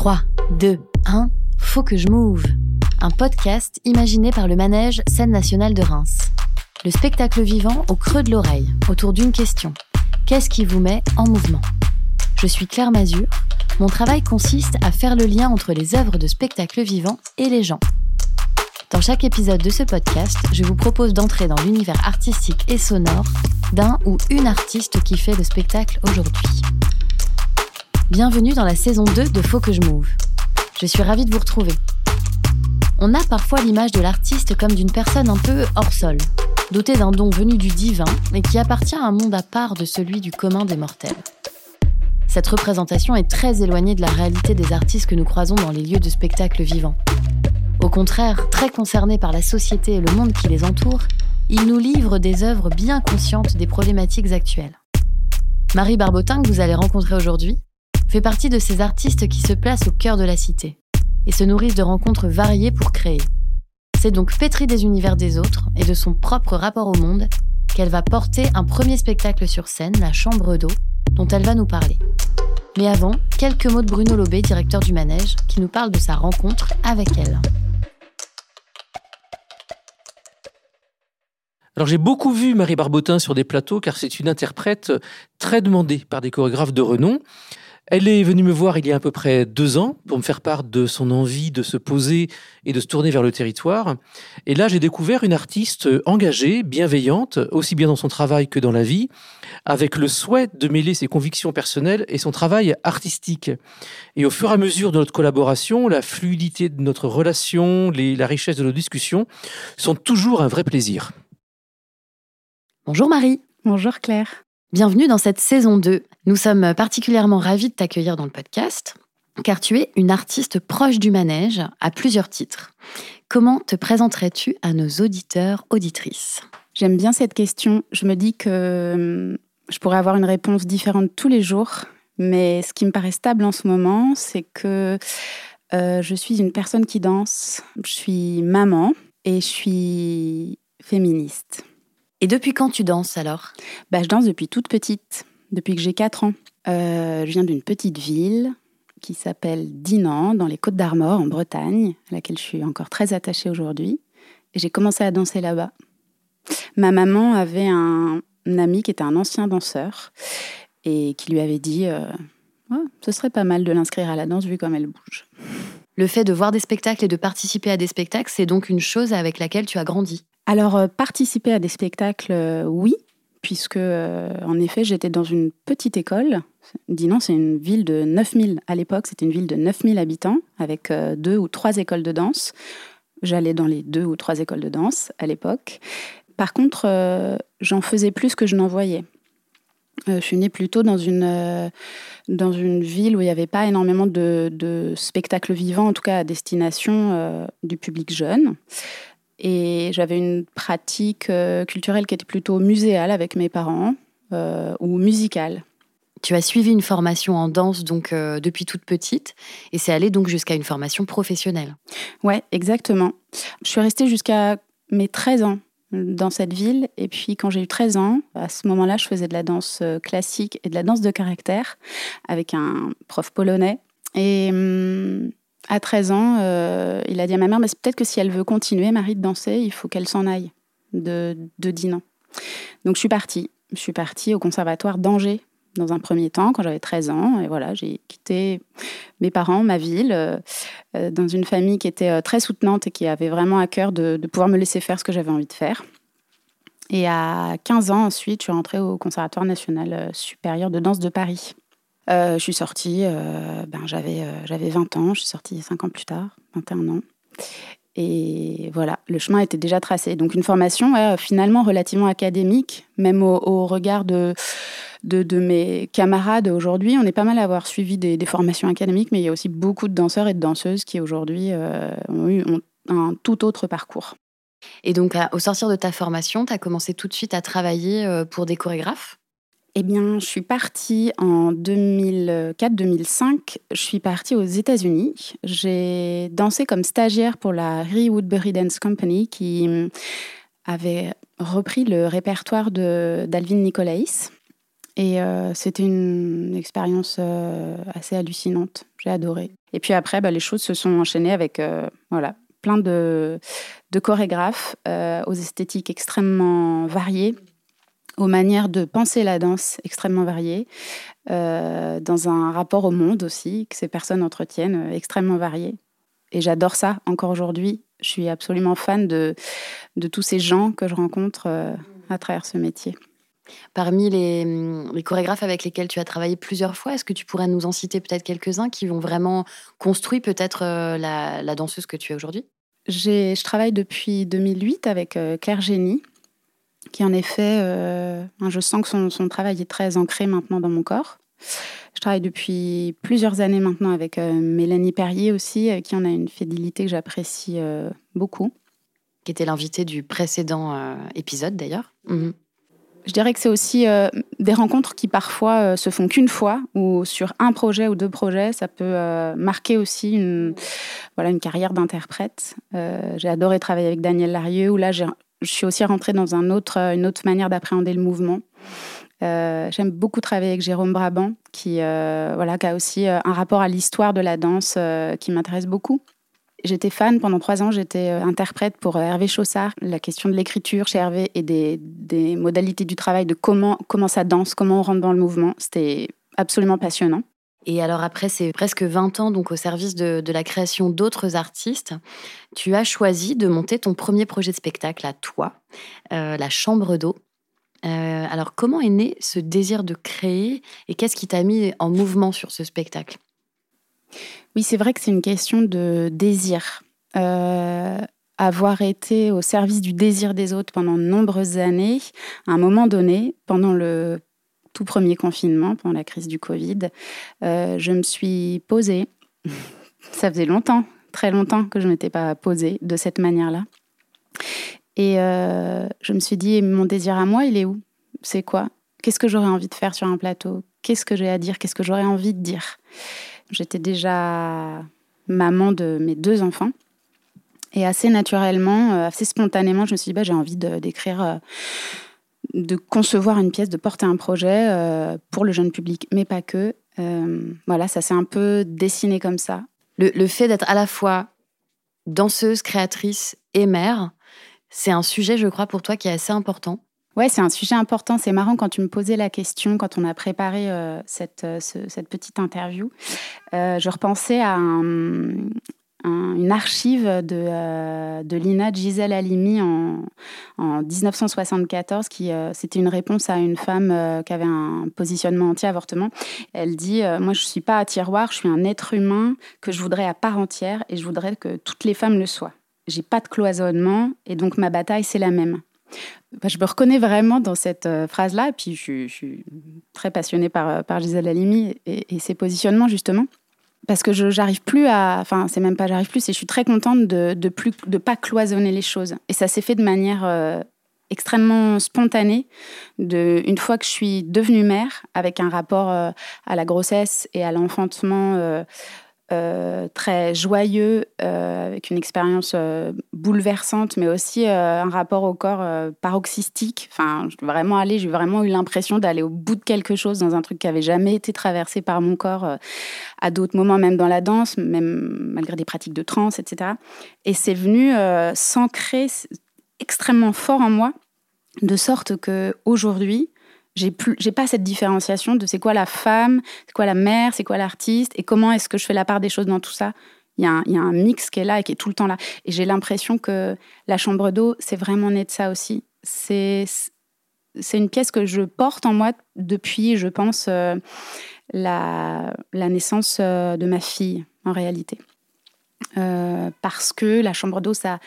3, 2, 1, faut que je move. Un podcast imaginé par le manège Scène nationale de Reims. Le spectacle vivant au creux de l'oreille, autour d'une question. Qu'est-ce qui vous met en mouvement? Je suis Claire Mazur. Mon travail consiste à faire le lien entre les œuvres de spectacle vivant et les gens. Dans chaque épisode de ce podcast, je vous propose d'entrer dans l'univers artistique et sonore d'un ou une artiste qui fait le spectacle aujourd'hui. Bienvenue dans la saison 2 de Faut que je move. Je suis ravie de vous retrouver. On a parfois l'image de l'artiste comme d'une personne un peu hors sol, dotée d'un don venu du divin et qui appartient à un monde à part de celui du commun des mortels. Cette représentation est très éloignée de la réalité des artistes que nous croisons dans les lieux de spectacle vivants. Au contraire, très concernés par la société et le monde qui les entoure, ils nous livrent des œuvres bien conscientes des problématiques actuelles. Marie Barbotin, que vous allez rencontrer aujourd'hui, fait partie de ces artistes qui se placent au cœur de la cité et se nourrissent de rencontres variées pour créer. C'est donc pétrie des univers des autres et de son propre rapport au monde qu'elle va porter un premier spectacle sur scène, La Chambre d'eau, dont elle va nous parler. Mais avant, quelques mots de Bruno Lobé, directeur du manège, qui nous parle de sa rencontre avec elle. Alors j'ai beaucoup vu Marie Barbotin sur des plateaux car c'est une interprète très demandée par des chorégraphes de renom. Elle est venue me voir il y a à peu près deux ans pour me faire part de son envie de se poser et de se tourner vers le territoire. Et là, j'ai découvert une artiste engagée, bienveillante, aussi bien dans son travail que dans la vie, avec le souhait de mêler ses convictions personnelles et son travail artistique. Et au fur et à mesure de notre collaboration, la fluidité de notre relation, la richesse de nos discussions sont toujours un vrai plaisir. Bonjour Marie. Bonjour Claire. Bienvenue dans cette saison 2. Nous sommes particulièrement ravis de t'accueillir dans le podcast, car tu es une artiste proche du manège à plusieurs titres. Comment te présenterais-tu à nos auditeurs, auditrices? J'aime bien cette question. Je me dis que hum, je pourrais avoir une réponse différente tous les jours, mais ce qui me paraît stable en ce moment, c'est que euh, je suis une personne qui danse, je suis maman et je suis féministe. Et depuis quand tu danses alors? Bah, Je danse depuis toute petite, depuis que j'ai 4 ans. Euh, je viens d'une petite ville qui s'appelle Dinan, dans les Côtes d'Armor, en Bretagne, à laquelle je suis encore très attachée aujourd'hui. Et j'ai commencé à danser là-bas. Ma maman avait un, ami qui était un ancien danseur et qui lui avait dit euh, ce serait pas mal de l'inscrire à la danse vu comme elle bouge. Le fait de voir des spectacles et de participer à des spectacles, c'est donc une chose avec laquelle tu as grandi alors, euh, participer à des spectacles, euh, oui, puisque, euh, en effet, j'étais dans une petite école. Dinan, c'est une ville de 9000 à l'époque, c'était une ville de 9000 habitants, avec deux ou trois écoles de danse. J'allais dans les deux ou trois écoles de danse à l'époque. Par contre, j'en faisais plus que je n'en voyais. je suis née plutôt dans une, dans une ville où il n'y avait pas énormément de, de, spectacles vivants, en tout cas à destination du public jeune. Et j'avais une pratique euh, culturelle qui était plutôt muséale avec mes parents euh, ou musicale. Tu as suivi une formation en danse donc euh, depuis toute petite et c'est allé donc jusqu'à une formation professionnelle. Ouais, exactement. Je suis restée jusqu'à mes 13 ans dans cette ville et puis quand j'ai eu 13 ans, à ce moment-là, je faisais de la danse classique et de la danse de caractère avec un prof polonais et hum, à 13 ans, euh, il a dit à ma mère, mais peut-être que si elle veut continuer, Marie, de danser, il faut qu'elle s'en aille de, de Dinan. Donc je suis partie. Je suis partie au conservatoire d'Angers dans un premier temps, quand j'avais 13 ans. Et voilà, j'ai quitté mes parents, ma ville, euh, euh, dans une famille qui était très soutenante et qui avait vraiment à cœur de, de pouvoir me laisser faire ce que j'avais envie de faire. Et à 15 ans, ensuite, je suis rentrée au Conservatoire national supérieur de danse de Paris. Euh, je suis sortie, euh, ben, j'avais, euh, j'avais 20 ans, je suis sortie 5 ans plus tard, 21 ans. Et voilà, le chemin était déjà tracé. Donc une formation finalement relativement académique, même au, regard de, de, mes camarades aujourd'hui. On est pas mal à avoir suivi des, formations académiques, mais il y a aussi beaucoup de danseurs et de danseuses qui aujourd'hui ont eu un tout autre parcours. Et donc, au sortir de ta formation, tu as commencé tout de suite à travailler pour des chorégraphes? Eh bien, je suis partie en 2004-2005. Je suis partie aux États-Unis. J'ai dansé comme stagiaire pour la Rie Woodbury Dance Company qui hum, avait repris le répertoire d'Alvin Nicolaïs. Et c'était une expérience assez hallucinante. J'ai adoré. Et puis après, bah, les choses se sont enchaînées avec voilà, plein de chorégraphes aux esthétiques extrêmement variées, aux manières de penser la danse extrêmement variées, dans un rapport au monde aussi que ces personnes entretiennent extrêmement varié. Et j'adore ça encore aujourd'hui. Je suis absolument fan de, de tous ces gens que je rencontre à travers ce métier. Parmi hum, les, chorégraphes avec lesquels tu as travaillé plusieurs fois, est-ce que tu pourrais nous en citer peut-être quelques-uns qui ont vraiment construit peut-être euh, la, danseuse que tu es aujourd'hui? Je travaille depuis 2008 avec euh, Claire Génie, qui en effet, euh, je sens que son, travail est très ancré maintenant dans mon corps. Je travaille depuis plusieurs années maintenant avec Mélanie Perrier aussi, qui en a une fidélité que j'apprécie beaucoup. Qui était l'invité du précédent épisode d'ailleurs. Mmh je dirais que c'est aussi euh, des rencontres qui parfois euh, se font qu'une fois, ou sur un projet ou deux projets, ça peut euh, marquer aussi une, voilà, une carrière d'interprète. j'ai adoré travailler avec Daniel Larieux, où là, je suis aussi rentrée dans autre, une autre manière d'appréhender le mouvement. J'aime beaucoup travailler avec Jérôme Brabant, qui, voilà, qui a aussi un rapport à l'histoire de la danse qui m'intéresse beaucoup. J'étais fan pendant trois ans, j'étais euh, interprète pour euh, Hervé Chaussard. La question de l'écriture chez Hervé et des, modalités du travail, de comment, comment ça danse, comment on rentre dans le mouvement, c'était absolument passionnant. Et alors après ces presque 20 ans donc au service de, la création d'autres artistes, tu as choisi de monter ton premier projet de spectacle à toi, euh, la Chambre d'eau. alors comment est né ce désir de créer et qu'est-ce qui t'a mis en mouvement sur ce spectacle? Oui, c'est vrai que c'est une question de désir. Euh, avoir été au service du désir des autres pendant de nombreuses années, à un moment donné, pendant le tout premier confinement, pendant la crise du Covid, euh, je me suis posée. Ça faisait longtemps, très longtemps que je ne m'étais pas posée de cette manière-là. Et euh, je me suis dit, mon désir à moi, il est où? C'est quoi? Qu'est-ce que j'aurais envie de faire sur un plateau? Qu'est-ce que j'ai à dire? Qu'est-ce que j'aurais envie de dire? J'étais déjà maman de mes deux enfants. Et assez naturellement, euh, assez spontanément, je me suis dit, bah, j'ai envie d'écrire, de, concevoir une pièce, de porter un projet euh, pour le jeune public, mais pas que. voilà, ça s'est un peu dessiné comme ça. Le, fait d'être à la fois danseuse, créatrice et mère, c'est un sujet, je crois, pour toi qui est assez important. Ouais, c'est un sujet important. C'est marrant quand tu me posais la question, quand on a préparé euh, cette, euh, cette, petite interview. Euh, je repensais à une archive de, de Lina Gisèle Halimi en, en 1974, qui c'était une réponse à une femme qui avait un positionnement anti-avortement. Elle dit Moi, je ne suis pas à tiroir, je suis un être humain que je voudrais à part entière et je voudrais que toutes les femmes le soient. J'ai pas de cloisonnement et donc ma bataille, c'est la même. Bah, je me reconnais vraiment dans cette euh, phrase-là. Et puis, je, suis très passionnée par, euh, par Gisèle Halimi et, ses positionnements, justement. Parce que je n'arrive plus à. Enfin, c'est même pas j'arrive plus, c'est je suis très contente de plus de pas cloisonner les choses. Et ça s'est fait de manière euh, extrêmement spontanée. De, une fois que je suis devenue mère, avec un rapport à la grossesse et à l'enfantement euh, très joyeux, euh, avec une expérience euh, bouleversante, mais aussi un rapport au corps paroxystique. Enfin, vraiment aller, j'ai vraiment eu l'impression d'aller au bout de quelque chose dans un truc qui avait jamais été traversé par mon corps à d'autres moments, même dans la danse, même malgré des pratiques de trance, etc. Et c'est venu s'ancrer extrêmement fort en moi, de sorte que aujourd'hui, j'ai plus j'ai pas cette différenciation de c'est quoi la femme c'est quoi la mère c'est quoi l'artiste et comment est-ce que je fais la part des choses dans tout ça. Il y, a un, y, a un, mix qui est là et qui est tout le temps là. Et j'ai l'impression que la chambre d'eau c'est vraiment né de ça aussi. C'est c'est une pièce que je porte en moi depuis je pense euh, la, la naissance euh, de ma fille en réalité. Euh, parce que la chambre d'eau ça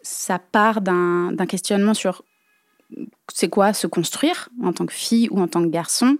ça part d'un questionnement sur c'est quoi se construire en tant que fille ou en tant que garçon,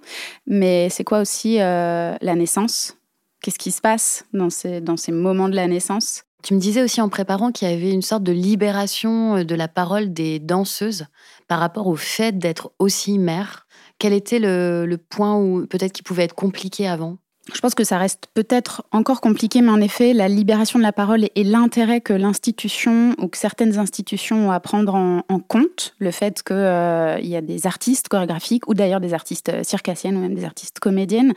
mais c'est quoi aussi euh, la naissance? Qu'est-ce qui se passe dans ces, dans ces moments de la naissance? Tu me disais aussi en préparant qu'il y avait une sorte de libération euh, de la parole des danseuses par rapport au fait d'être aussi mère. Quel était le, le point où peut-être qui pouvait être compliqué avant? Je pense que ça reste peut-être encore compliqué, mais en effet, la libération de la parole et, l'intérêt que l'institution ou que certaines institutions ont à prendre en, compte, le fait qu'il euh, y a des artistes chorégraphiques ou d'ailleurs des artistes euh, circassiennes ou même des artistes comédiennes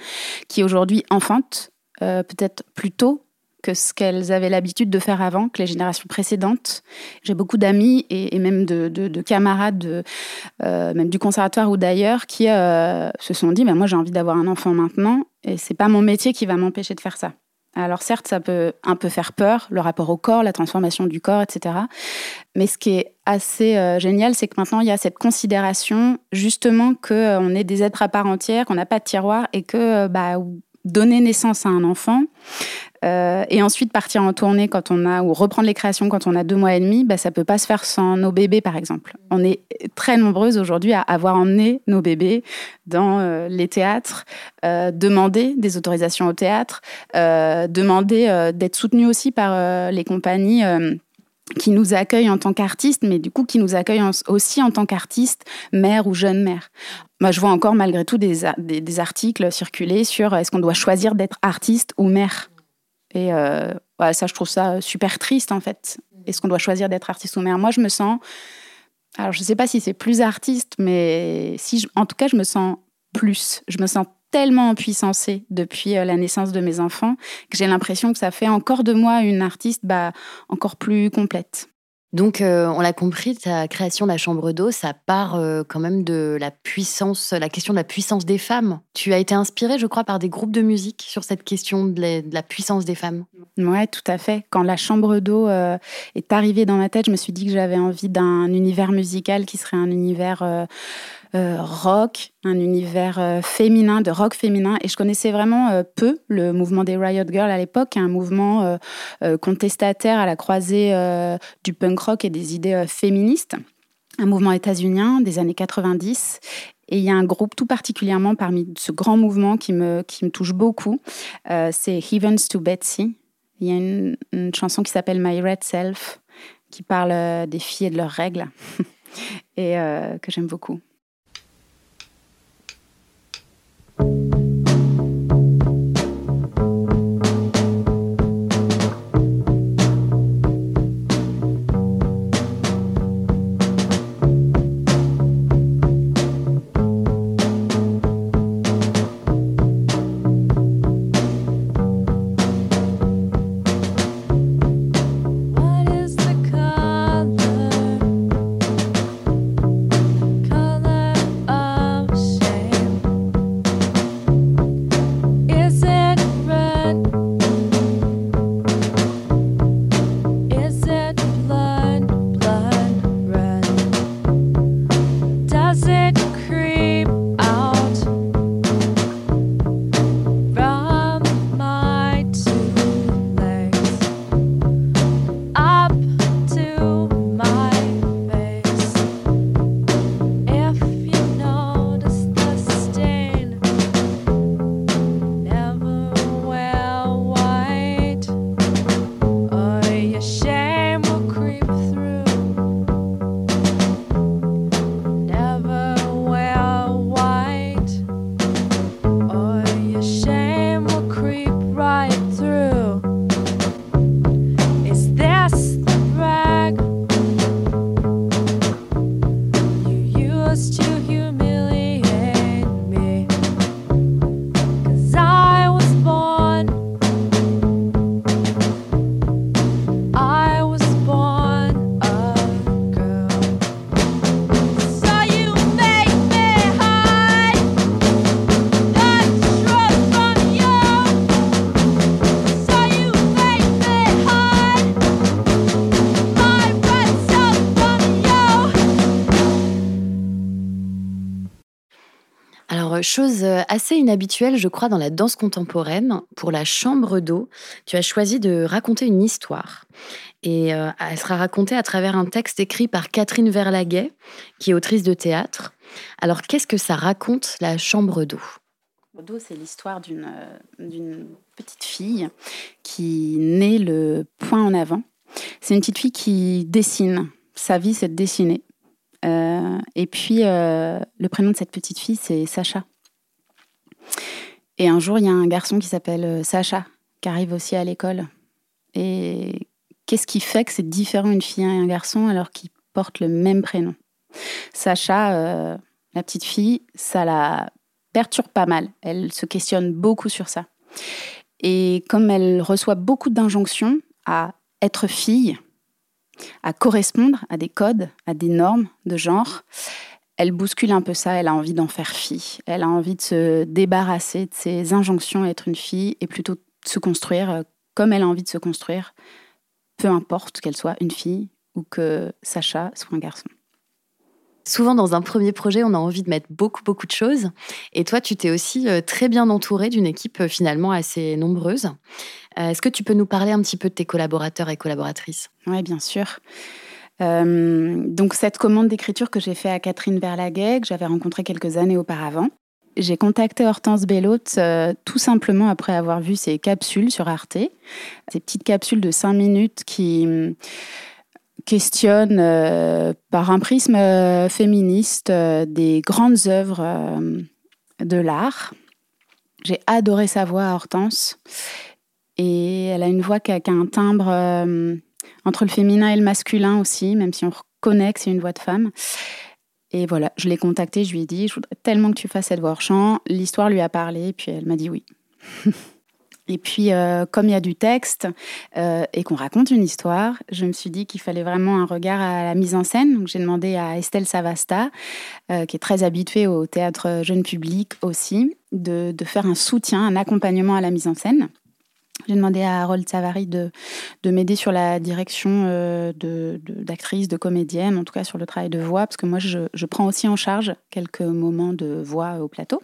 qui aujourd'hui enfantent, euh, peut-être plus tôt que ce qu'elles avaient l'habitude de faire avant, que les générations précédentes. J'ai beaucoup d'amis et, même de, camarades, euh, même du conservatoire ou d'ailleurs, qui euh, se sont dit bah, Moi, j'ai envie d'avoir un enfant maintenant, et c'est pas mon métier qui va m'empêcher de faire ça. Alors certes, ça peut un peu faire peur, le rapport au corps, la transformation du corps, etc. Mais ce qui est assez euh, génial, c'est que maintenant, il y a cette considération justement qu'on est des êtres à part entière, qu'on n'a pas de tiroir et que bah, donner naissance à un enfant euh, et ensuite partir en tournée quand on a ou reprendre les créations quand on a deux mois et demi, bah, ça peut pas se faire sans nos bébés par exemple. On est très nombreuses aujourd'hui à avoir emmené nos bébés dans euh, les théâtres, euh, demander des autorisations au théâtre, demander d'être soutenus aussi par les compagnies qui nous accueillent en tant qu'artistes, mais du coup qui nous accueillent aussi en tant qu'artistes, mère ou jeune mère. Moi, je vois encore malgré tout des, articles circuler sur est-ce qu'on doit choisir d'être artiste ou mère? Et euh, ça, je trouve ça super triste en fait. Est-ce qu'on doit choisir d'être artiste ou mère Moi, je me sens. Alors, je ne sais pas si c'est plus artiste, mais si en tout cas, je me sens plus. Je me sens tellement puissancée depuis euh, la naissance de mes enfants que j'ai l'impression que ça fait encore de moi une artiste bah, encore plus complète. Donc, euh, on l'a compris, ta création de la chambre d'eau, ça part euh, quand même de la puissance, la question de la puissance des femmes. Tu as été inspirée, je crois, par des groupes de musique sur cette question de la, puissance des femmes. Ouais, tout à fait. Quand la chambre d'eau est arrivée dans ma tête, je me suis dit que j'avais envie d'un univers musical qui serait un univers euh, rock, un univers euh, féminin, de rock féminin. Et je connaissais vraiment euh, peu le mouvement des Riot Girls à l'époque, un mouvement contestataire à la croisée du punk rock et des idées féministes. Un mouvement états-unien des années 90. Et il y a un groupe tout particulièrement parmi ce grand mouvement qui me, qui me touche beaucoup. c'est Heavens to Betsy. Il y a une, une chanson qui s'appelle My Red Self, qui parle des filles et de leurs règles, et que j'aime beaucoup. you chose euh, assez inhabituelle, je crois, dans la danse contemporaine, pour la chambre d'eau, tu as choisi de raconter une histoire. Et euh, elle sera racontée à travers un texte écrit par Catherine Verlaguet, qui est autrice de théâtre. Alors, qu'est-ce que ça raconte, la chambre d'eau? D'eau, c'est l'histoire d'une, d'une petite fille qui naît le point en avant. C'est une petite fille qui dessine. Sa vie, c'est de dessiner. Euh, et puis, le prénom de cette petite fille, c'est Sacha. Et un jour, il y a un garçon qui s'appelle euh, Sacha, qui arrive aussi à l'école. Et qu'est-ce qui fait que c'est différent une fille et un garçon alors qu'ils portent le même prénom? Sacha, euh, la petite fille, ça la perturbe pas mal. Elle se questionne beaucoup sur ça. Et comme elle reçoit beaucoup d'injonctions à être fille, à correspondre à des codes, à des normes de genre, elle bouscule un peu ça, elle a envie d'en faire fille. Elle a envie de se débarrasser de ces injonctions à être une fille et plutôt de se construire euh, comme elle a envie de se construire, peu importe qu'elle soit une fille ou que Sacha soit un garçon. Souvent, dans un premier projet, on a envie de mettre beaucoup, beaucoup de choses. Et toi, tu t'es aussi euh, très bien entourée d'une équipe euh, finalement assez nombreuse. Est-ce que tu peux nous parler un petit peu de tes collaborateurs et collaboratrices? Oui, bien sûr. Donc, cette commande d'écriture que j'ai faite à Catherine Verlaguet, que j'avais rencontrée quelques années auparavant, j'ai contacté Hortense Bellotte tout simplement après avoir vu ses capsules sur Arte, ces petites capsules de 5 minutes qui questionne euh, par un prisme euh, féministe euh, des grandes œuvres de l'art. J'ai adoré sa voix, Hortense. Et elle a une voix qui a, un timbre entre le féminin et le masculin aussi, même si on reconnaît que c'est une voix de femme. Et voilà, je l'ai contactée, je lui ai dit, je voudrais tellement que tu fasses cette voix hors champ. L'histoire lui a parlé, puis elle m'a dit oui. Et puis, euh, comme il y a du texte euh, et qu'on raconte une histoire, je me suis dit qu'il fallait vraiment un regard à la mise en scène. Donc, j'ai demandé à Estelle Savasta, euh, qui est très habituée au théâtre jeune public aussi, de, faire un soutien, un accompagnement à la mise en scène. J'ai demandé à Harold Savary de, de m'aider sur la direction d'actrice, de, de, comédienne, en tout cas sur le travail de voix, parce que moi, je, je prends aussi en charge quelques moments de voix au plateau.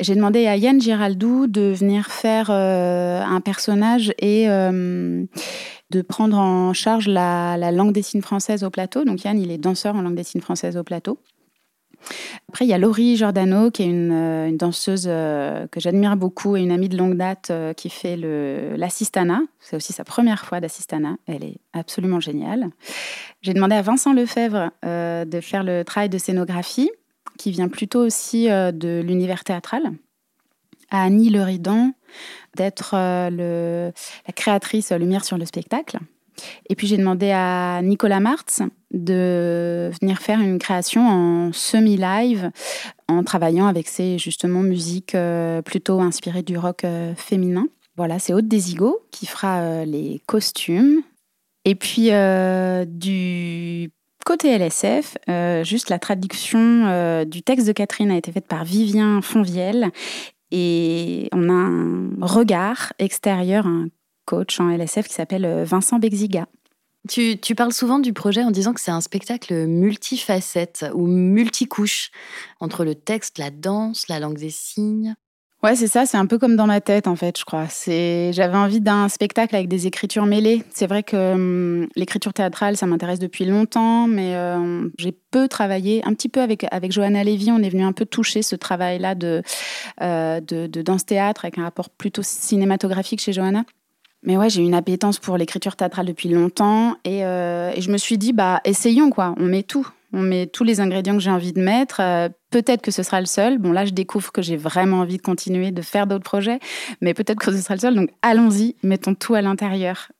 J'ai demandé à Yann Giraldou de venir faire euh, un personnage et euh, de prendre en charge la, langue des signes française au plateau. Donc Yann, il est danseur en langue des signes française au plateau. Après, il y a Laurie Giordano, qui est une, euh, danseuse que j'admire beaucoup et une amie de longue date qui fait l'assistana. C'est aussi sa première fois d'assistana. Elle est absolument géniale. J'ai demandé à Vincent Lefebvre de faire le travail de scénographie qui vient plutôt aussi euh, de l'univers théâtral, à Annie Leridan d'être euh, la créatrice Lumière sur le spectacle. Et puis j'ai demandé à Nicolas Martz de venir faire une création en semi-live en travaillant avec ses justement musiques euh, plutôt inspirées du rock féminin. Voilà, c'est Aude Desigo qui fera les costumes. Et puis du Côté LSF, euh, juste la traduction euh, du texte de Catherine a été faite par Vivien Fonvielle et on a un regard extérieur, un coach en LSF qui s'appelle euh, Vincent Bexiga. Tu, parles souvent du projet en disant que c'est un spectacle multifacette ou multicouche, entre le texte, la danse, la langue des signes. Ouais, c'est ça, c'est un peu comme dans ma tête en fait, je crois. J'avais envie d'un spectacle avec des écritures mêlées. C'est vrai que hum, l'écriture théâtrale, ça m'intéresse depuis longtemps, mais euh, j'ai peu travaillé un petit peu avec avec Johanna Lévy, on est venu un peu toucher ce travail-là de, euh, de, de danse théâtre avec un rapport plutôt cinématographique chez Johanna. Mais ouais, j'ai une appétence pour l'écriture théâtrale depuis longtemps et, euh, et, je me suis dit bah essayons quoi, on met tout on met tous les ingrédients que j'ai envie de mettre. Euh, peut-être que ce sera le seul. Bon, là, je découvre que j'ai vraiment envie de continuer, de faire d'autres projets, mais peut-être que ce sera le seul. Donc, allons-y, mettons tout à l'intérieur.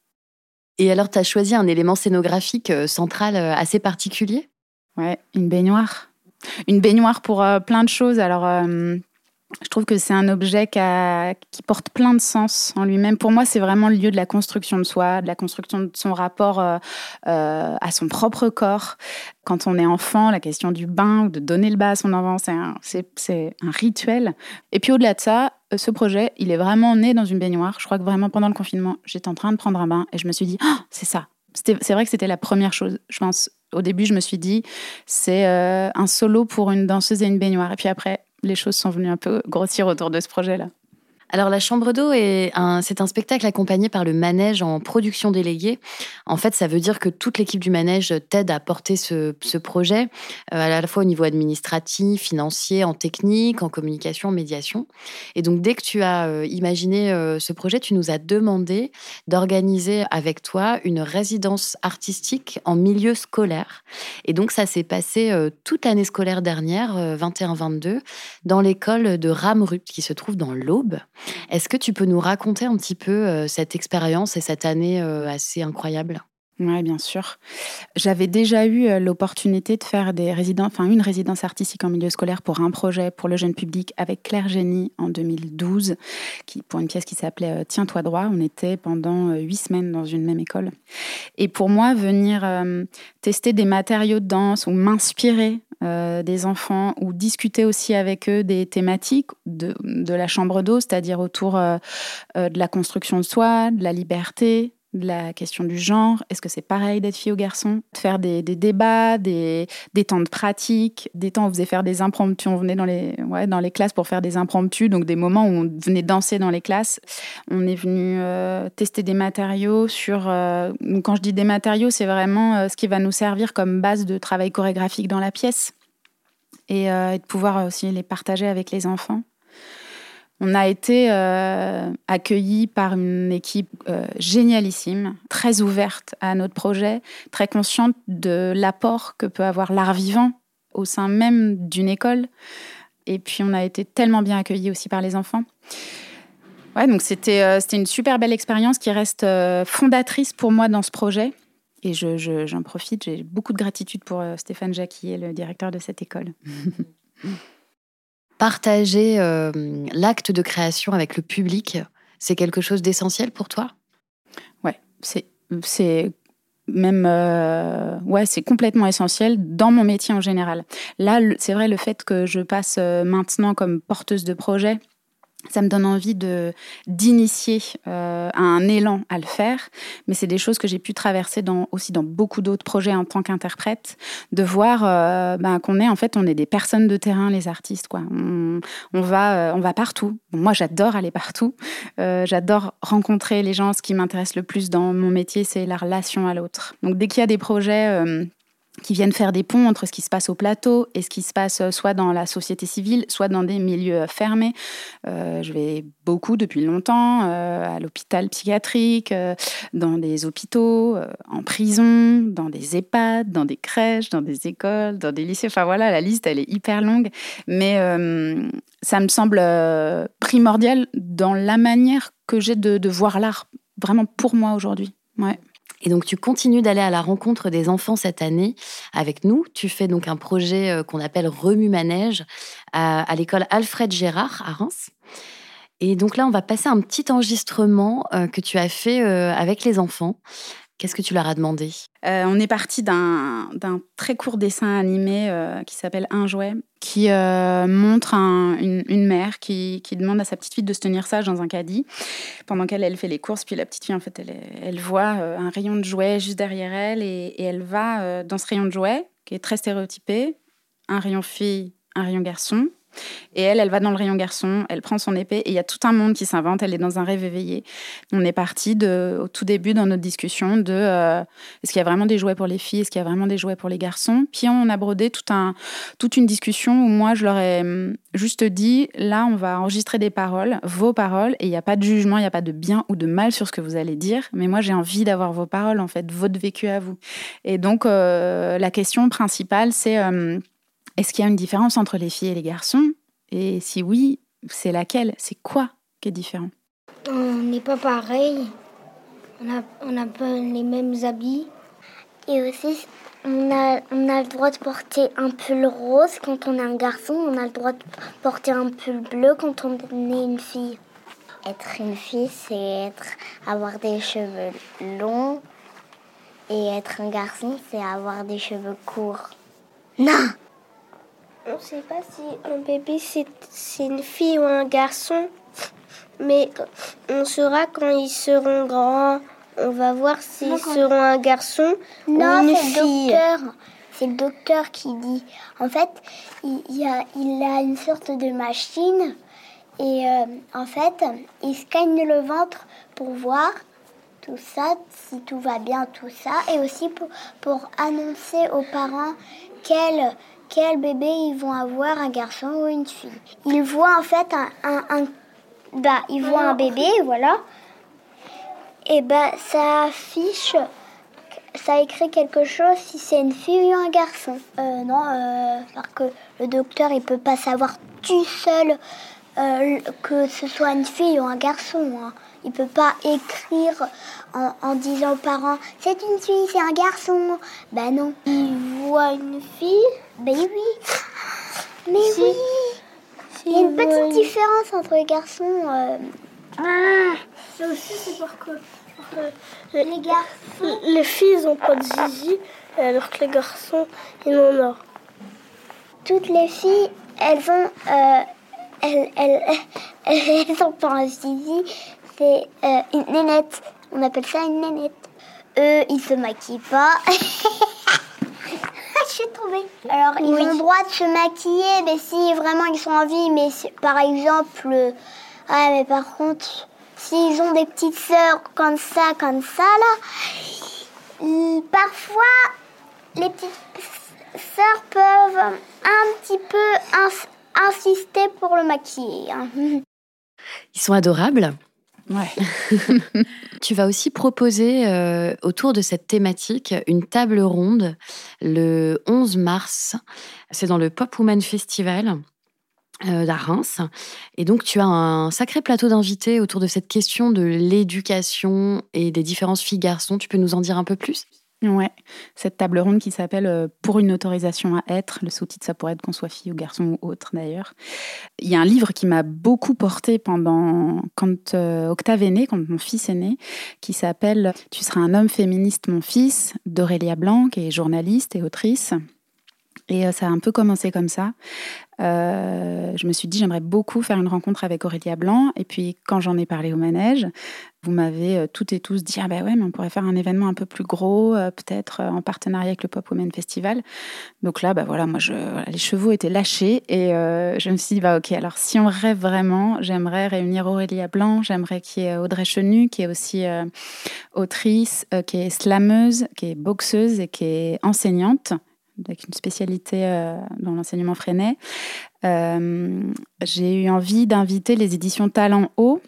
Et alors, tu as choisi un élément scénographique euh, central assez particulier? Ouais, une baignoire. Une baignoire pour plein de choses. Alors, je trouve que c'est un objet qui, porte plein de sens en lui-même. Pour moi, c'est vraiment le lieu de la construction de soi, de la construction de son rapport euh, euh, à son propre corps. Quand on est enfant, la question du bain, de donner le bain à son enfant, c'est un, rituel. Et puis au-delà de ça, euh, ce projet, il est vraiment né dans une baignoire. Je crois que vraiment pendant le confinement, j'étais en train de prendre un bain et je me suis dit, oh, c'est ça. C'est vrai que c'était la première chose. Je pense, au début, je me suis dit, c'est un solo pour une danseuse et une baignoire. Et puis après, les choses sont venues un peu grossir autour de ce projet-là. Alors la chambre d'eau c'est un spectacle accompagné par le manège en production déléguée. En fait, ça veut dire que toute l'équipe du manège t'aide à porter ce, ce projet, euh, à la fois au niveau administratif, financier, en technique, en communication, en médiation. Et donc dès que tu as euh, imaginé euh, ce projet, tu nous as demandé d'organiser avec toi une résidence artistique en milieu scolaire. Et donc ça s'est passé toute l'année scolaire dernière, 21-22, dans l'école de Ramrut qui se trouve dans l'Aube. Est-ce que tu peux nous raconter un petit peu euh, cette expérience et cette année euh, assez incroyable? Oui, bien sûr. J'avais déjà eu euh, l'opportunité de faire une résidence artistique en milieu scolaire pour un projet pour le jeune public avec Claire Génie en 2012, qui, pour une pièce qui s'appelait Tiens-toi droit. On était pendant huit semaines dans une même école. Et pour moi, venir tester des matériaux de danse ou m'inspirer euh, des enfants ou discuter aussi avec eux des thématiques de, la chambre d'eau, c'est-à-dire autour euh, euh, de la construction de soi, de la liberté, la question du genre. Est-ce que c'est pareil d'être fille ou garçon De faire des, débats, des, temps de pratique, des temps où on faisait faire des impromptus. On venait dans les, ouais, dans les classes pour faire des impromptus, donc des moments où on venait danser dans les classes. On est venu tester des matériaux sur. quand je dis des matériaux, c'est vraiment ce qui va nous servir comme base de travail chorégraphique dans la pièce et, euh, de pouvoir aussi les partager avec les enfants. On a été euh, accueillis par une équipe euh, génialissime, très ouverte à notre projet, très consciente de l'apport que peut avoir l'art vivant au sein même d'une école. Et puis on a été tellement bien accueillis aussi par les enfants. Ouais, donc c'était c'était une super belle expérience qui reste fondatrice pour moi dans ce projet. Et j'en profite, j'ai beaucoup de gratitude pour euh, Stéphane Jacquier, le directeur de cette école. Partager euh, l'acte de création avec le public, c'est quelque chose d'essentiel pour toi? Ouais, c'est même euh, c'est complètement essentiel dans mon métier en général. Là c'est vrai le fait que je passe maintenant comme porteuse de projet ça me donne envie d'initier euh, un élan à le faire, mais c'est des choses que j'ai pu traverser aussi dans beaucoup d'autres projets en tant qu'interprète, de voir euh, ben, qu'on est en fait on est des personnes de terrain les artistes quoi. On, va euh, on va partout. moi j'adore aller partout, j'adore rencontrer les gens. Ce qui m'intéresse le plus dans mon métier c'est la relation à l'autre. Donc dès qu'il y a des projets qui viennent faire des ponts entre ce qui se passe au plateau et ce qui se passe euh, soit dans la société civile, soit dans des milieux euh, fermés. Euh, je vais beaucoup depuis longtemps à l'hôpital psychiatrique, dans des hôpitaux, en prison, dans des EHPAD, dans des crèches, dans des écoles, dans des lycées. Enfin voilà, la liste, elle est hyper longue. Mais ça me semble primordial dans la manière que j'ai de, de voir l'art, vraiment pour moi aujourd'hui. Ouais. Et donc, tu continues d'aller à la rencontre des enfants cette année avec nous. Tu fais donc un projet euh, qu'on appelle Remue Manège à, l'école Alfred Gérard à Reims. Et donc là, on va passer un petit enregistrement euh, que tu as fait euh, avec les enfants. Qu'est-ce que tu leur as demandé? Euh, On est parti d'un très court dessin animé euh, qui s'appelle Un jouet, qui euh, montre une, mère qui, demande à sa petite fille de se tenir sage dans un caddie pendant qu'elle elle fait les courses. Puis la petite fille, en fait, elle, voit un rayon de jouets juste derrière elle et, et elle va dans ce rayon de jouets qui est très stéréotypé. Un rayon fille, un rayon garçon. Et elle, elle va dans le rayon garçon, elle prend son épée et il y a tout un monde qui s'invente. Elle est dans un rêve éveillé. On est parti de, au tout début dans notre discussion de euh, est-ce qu'il y a vraiment des jouets pour les filles, est-ce qu'il y a vraiment des jouets pour les garçons? Puis on a brodé toute une discussion où moi je leur ai hum, juste dit là on va enregistrer des paroles, vos paroles, et il n'y a pas de jugement, il n'y a pas de bien ou de mal sur ce que vous allez dire. Mais moi j'ai envie d'avoir vos paroles en fait, votre vécu à vous. Et donc euh, la question principale c'est hum, est-ce qu'il y a une différence entre les filles et les garçons? Et si oui, c'est laquelle? C'est quoi qui est différent? On n'est pas pareil. On n'a pas les mêmes habits. Et aussi, on a, a le droit de porter un pull rose quand on est un garçon. On a le droit de porter un pull bleu quand on est une fille. Être une fille, c'est avoir des cheveux longs. Et être un garçon, c'est avoir des cheveux courts. Non on ne sait pas si un bébé c'est une fille ou un garçon, mais on saura quand ils seront grands. On va voir s'ils seront un garçon ou une fille. C'est le docteur qui dit. En fait, il, y a, il a une sorte de machine Et en fait, ils scannent le ventre pour voir tout ça, si tout va bien, tout ça, et aussi pour, pour annoncer aux parents quel, quel bébé ils vont avoir, un garçon ou une fille. Ils voient en fait un, un, bah, ils voient un bébé, voilà, et bah ça affiche, ça écrit quelque chose si c'est une fille ou un garçon. Euh, non, euh, parce que le docteur il peut pas savoir tout seul euh, que ce soit une fille ou un garçon. Hein. Il peut pas écrire en, disant aux parents c'est une fille, c'est un garçon. Ben non. Une fille. Ben oui. Mais oui. Il y a une petite différence entre les garçons. Euh. Ah, ça aussi c'est pourquoi. les garçons. Les filles ils ont pas de zizi, alors que les garçons ils en ont. Toutes les filles, elles ont. Euh, elles, elles, elles, elles, ont pas un zizi, c'est euh, une nénette. On appelle ça une nénette. Eux, ils se maquillent pas. Je suis. Alors, ils ont le droit de se maquiller, mais si vraiment ils sont en vie, mais par exemple, ah, mais par contre, s'ils ont des petites sœurs comme ça, comme ça, là, parfois, les petites sœurs peuvent un petit peu insister pour le maquiller. Hein. Ils sont adorables. Tu vas aussi proposer euh, autour de cette thématique une table ronde le 11 mars. C'est dans le Pop Woman Festival. Euh, à Reims. Et donc, tu as un sacré plateau d'invités autour de cette question de l'éducation et des différences filles-garçons. Tu peux nous en dire un peu plus? Ouais, cette table ronde qui s'appelle euh, Pour une autorisation à être. Le sous-titre, ça pourrait être qu'on soit fille ou garçon ou autre d'ailleurs. Il y a un livre qui m'a beaucoup porté pendant quand euh, Octave est né, quand mon fils est né, qui s'appelle Tu seras un homme féministe, mon fils, d'Aurélia Blanc, qui est journaliste et autrice. Et euh, ça a un peu commencé comme ça. Je me suis dit, j'aimerais beaucoup faire une rencontre avec Aurélia Blanc. Et puis, quand j'en ai parlé au manège, vous m'avez euh, toutes et tous dit, ah ben ouais, mais on pourrait faire un événement un peu plus gros, peut-être en partenariat avec le Pop Women Festival. Donc là, bah voilà, moi, les chevaux étaient lâchés et je me suis dit, bah ok, alors si on rêve vraiment, j'aimerais réunir Aurélia Blanc, j'aimerais qu'il y ait Audrey Chenu, qui est aussi autrice, qui est slameuse, qui est boxeuse et qui est enseignante avec une spécialité euh, dans l'enseignement freinet. Euh, j'ai eu envie d'inviter les éditions Talent Haut,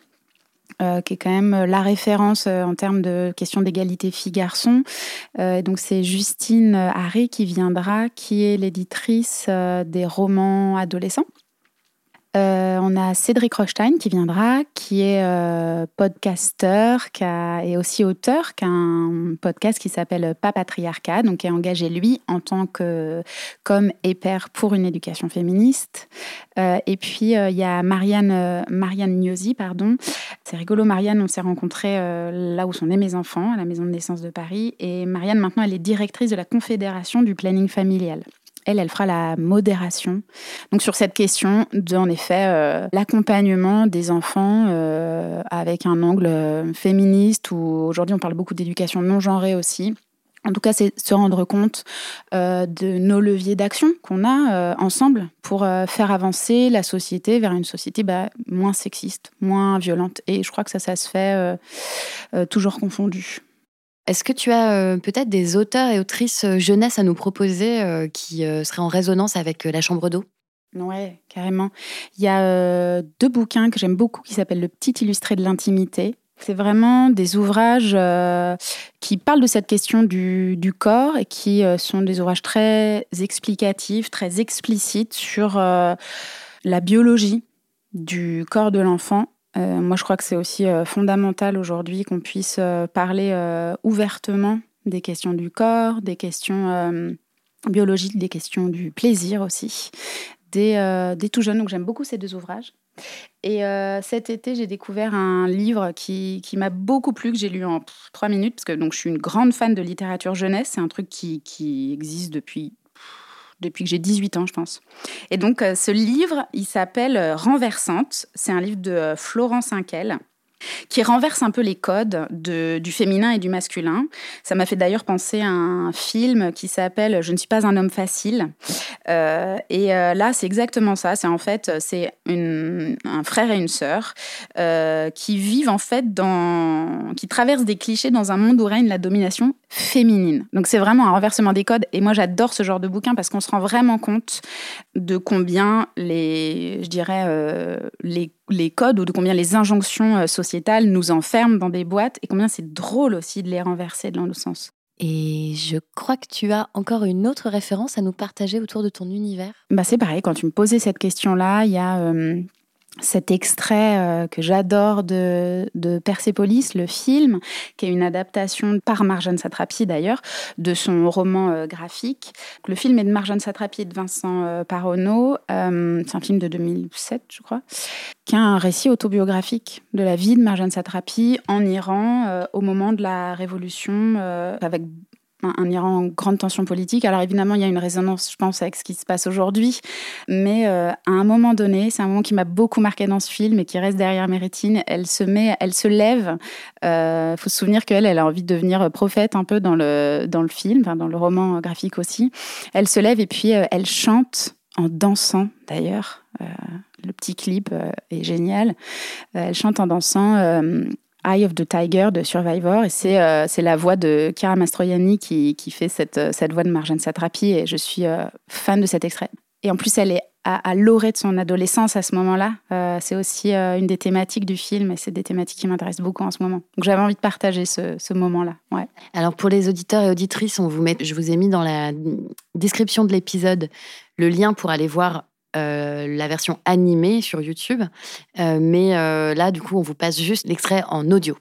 euh, qui est quand même la référence en termes de questions d'égalité filles-garçons. donc c'est Justine Harry qui viendra, qui est l'éditrice des romans adolescents. Euh, on a Cédric Rochstein qui viendra, qui est euh, podcasteur et aussi auteur, qui a un podcast qui s'appelle Pas Patriarcat, donc qui est engagé lui en tant que comme et père pour une éducation féministe. Euh, et puis il y a Marianne Marianne pardon. C'est rigolo, Marianne, on s'est rencontrés là où sont nés mes enfants, à la maison de naissance de Paris. Et Marianne maintenant, elle est directrice de la Confédération du planning familial elle, elle fera la modération. Donc sur cette question de, en effet, euh, l'accompagnement des enfants euh, avec un angle euh, féministe, ou aujourd'hui on parle beaucoup d'éducation non genrée aussi. En tout cas, c'est se rendre compte de nos leviers d'action qu'on a ensemble pour faire avancer la société vers une société bah, moins sexiste, moins violente. Et je crois que ça, ça se fait toujours confondu. Est-ce que tu as euh, peut-être des auteurs et autrices euh, jeunesse à nous proposer euh, qui seraient en résonance avec la chambre d'eau? Ouais, carrément. Il y a deux bouquins que j'aime beaucoup qui s'appellent Le petit illustré de l'intimité. C'est vraiment des ouvrages qui parlent de cette question du, du corps et qui sont des ouvrages très explicatifs, très explicites sur la biologie du corps de l'enfant euh, moi, je crois que c'est aussi euh, fondamental aujourd'hui qu'on puisse euh, parler ouvertement des questions du corps, des questions biologiques, des questions du plaisir aussi, des, des tout jeunes. Donc j'aime beaucoup ces deux ouvrages. Et cet été, j'ai découvert un livre qui, qui m'a beaucoup plu, que j'ai lu en trois minutes, parce que donc, je suis une grande fan de littérature jeunesse. C'est un truc qui, qui existe depuis depuis que j'ai 18 ans, je pense. Et donc, euh, ce livre, il s'appelle euh, Renversante. C'est un livre de euh, Florence Inkel. Qui renverse un peu les codes de, du féminin et du masculin. Ça m'a fait d'ailleurs penser à un film qui s'appelle Je ne suis pas un homme facile. Euh, et euh, là, c'est exactement ça. C'est en fait, c'est un frère et une sœur euh, qui vivent en fait dans, qui traversent des clichés dans un monde où règne la domination féminine. Donc c'est vraiment un renversement des codes. Et moi, j'adore ce genre de bouquin parce qu'on se rend vraiment compte de combien les, je dirais, les les codes ou de combien les injonctions euh, sociétales nous enferment dans des boîtes et combien c'est drôle aussi de les renverser dans le sens. Et je crois que tu as encore une autre référence à nous partager autour de ton univers. Bah c'est pareil, quand tu me posais cette question-là, il y a euh, cet extrait euh, que j'adore de, de Persepolis, le film, qui est une adaptation par Marjane Satrapi d'ailleurs, de son roman euh, graphique. Le film est de Marjane Satrapi et de Vincent euh, Paronneau. c'est un film de 2007, je crois, qui a un récit autobiographique de la vie de Marjane Satrapi en Iran au moment de la révolution, avec un Iran en grande tension politique. Alors évidemment, il y a une résonance, je pense, avec ce qui se passe aujourd'hui. Mais euh, à un moment donné, c'est un moment qui m'a beaucoup marqué dans ce film et qui reste derrière mes rétines. Elle se met, elle se lève. Il euh, faut se souvenir qu'elle, elle a envie de devenir prophète un peu dans le, dans le film, dans le roman graphique aussi. Elle se lève et puis euh, elle chante en dansant d'ailleurs. le petit clip est génial. elle chante en dansant Eye of the Tiger de Survivor. Et c'est euh, la voix de Kira Mastroianni qui, qui fait cette, euh, cette voix de Marjane Satrapi. Et je suis euh, fan de cet extrait. Et en plus, elle est à, à l'orée de son adolescence à ce moment-là. c'est aussi une des thématiques du film et c'est des thématiques qui m'intéressent beaucoup en ce moment. Donc j'avais envie de partager ce, ce moment-là. Ouais. Alors pour les auditeurs et auditrices, on vous met, je vous ai mis dans la description de l'épisode le lien pour aller voir euh, la version animée sur YouTube. Euh, mais euh, là, du coup, on vous passe juste l'extrait en audio.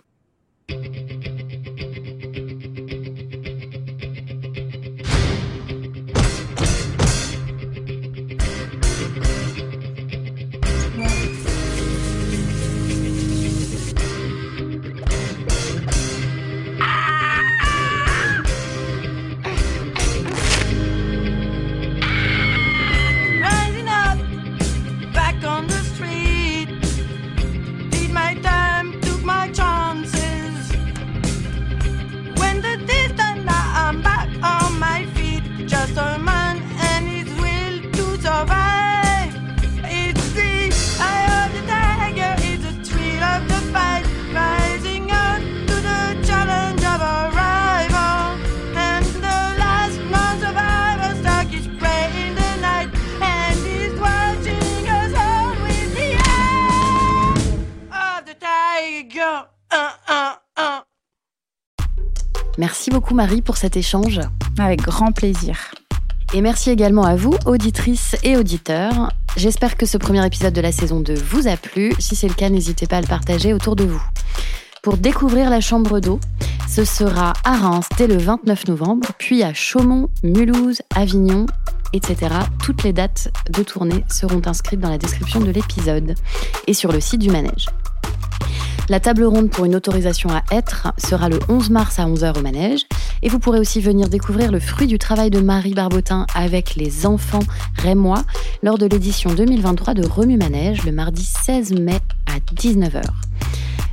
Beaucoup Marie pour cet échange. Avec grand plaisir. Et merci également à vous, auditrices et auditeurs. J'espère que ce premier épisode de la saison 2 vous a plu. Si c'est le cas, n'hésitez pas à le partager autour de vous. Pour découvrir la chambre d'eau, ce sera à Reims dès le 29 novembre, puis à Chaumont, Mulhouse, Avignon, etc. Toutes les dates de tournée seront inscrites dans la description de l'épisode et sur le site du manège. La table ronde pour une autorisation à être sera le 11 mars à 11h au manège. Et vous pourrez aussi venir découvrir le fruit du travail de Marie Barbotin avec les enfants rémois lors de l'édition 2023 de Remue Manège le mardi 16 mai à 19h.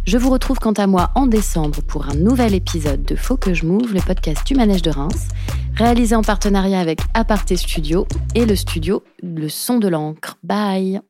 Je vous retrouve quant à moi en décembre pour un nouvel épisode de Faut que je move, le podcast du Manège de Reims, réalisé en partenariat avec Aparté Studio et le studio Le Son de l'encre. Bye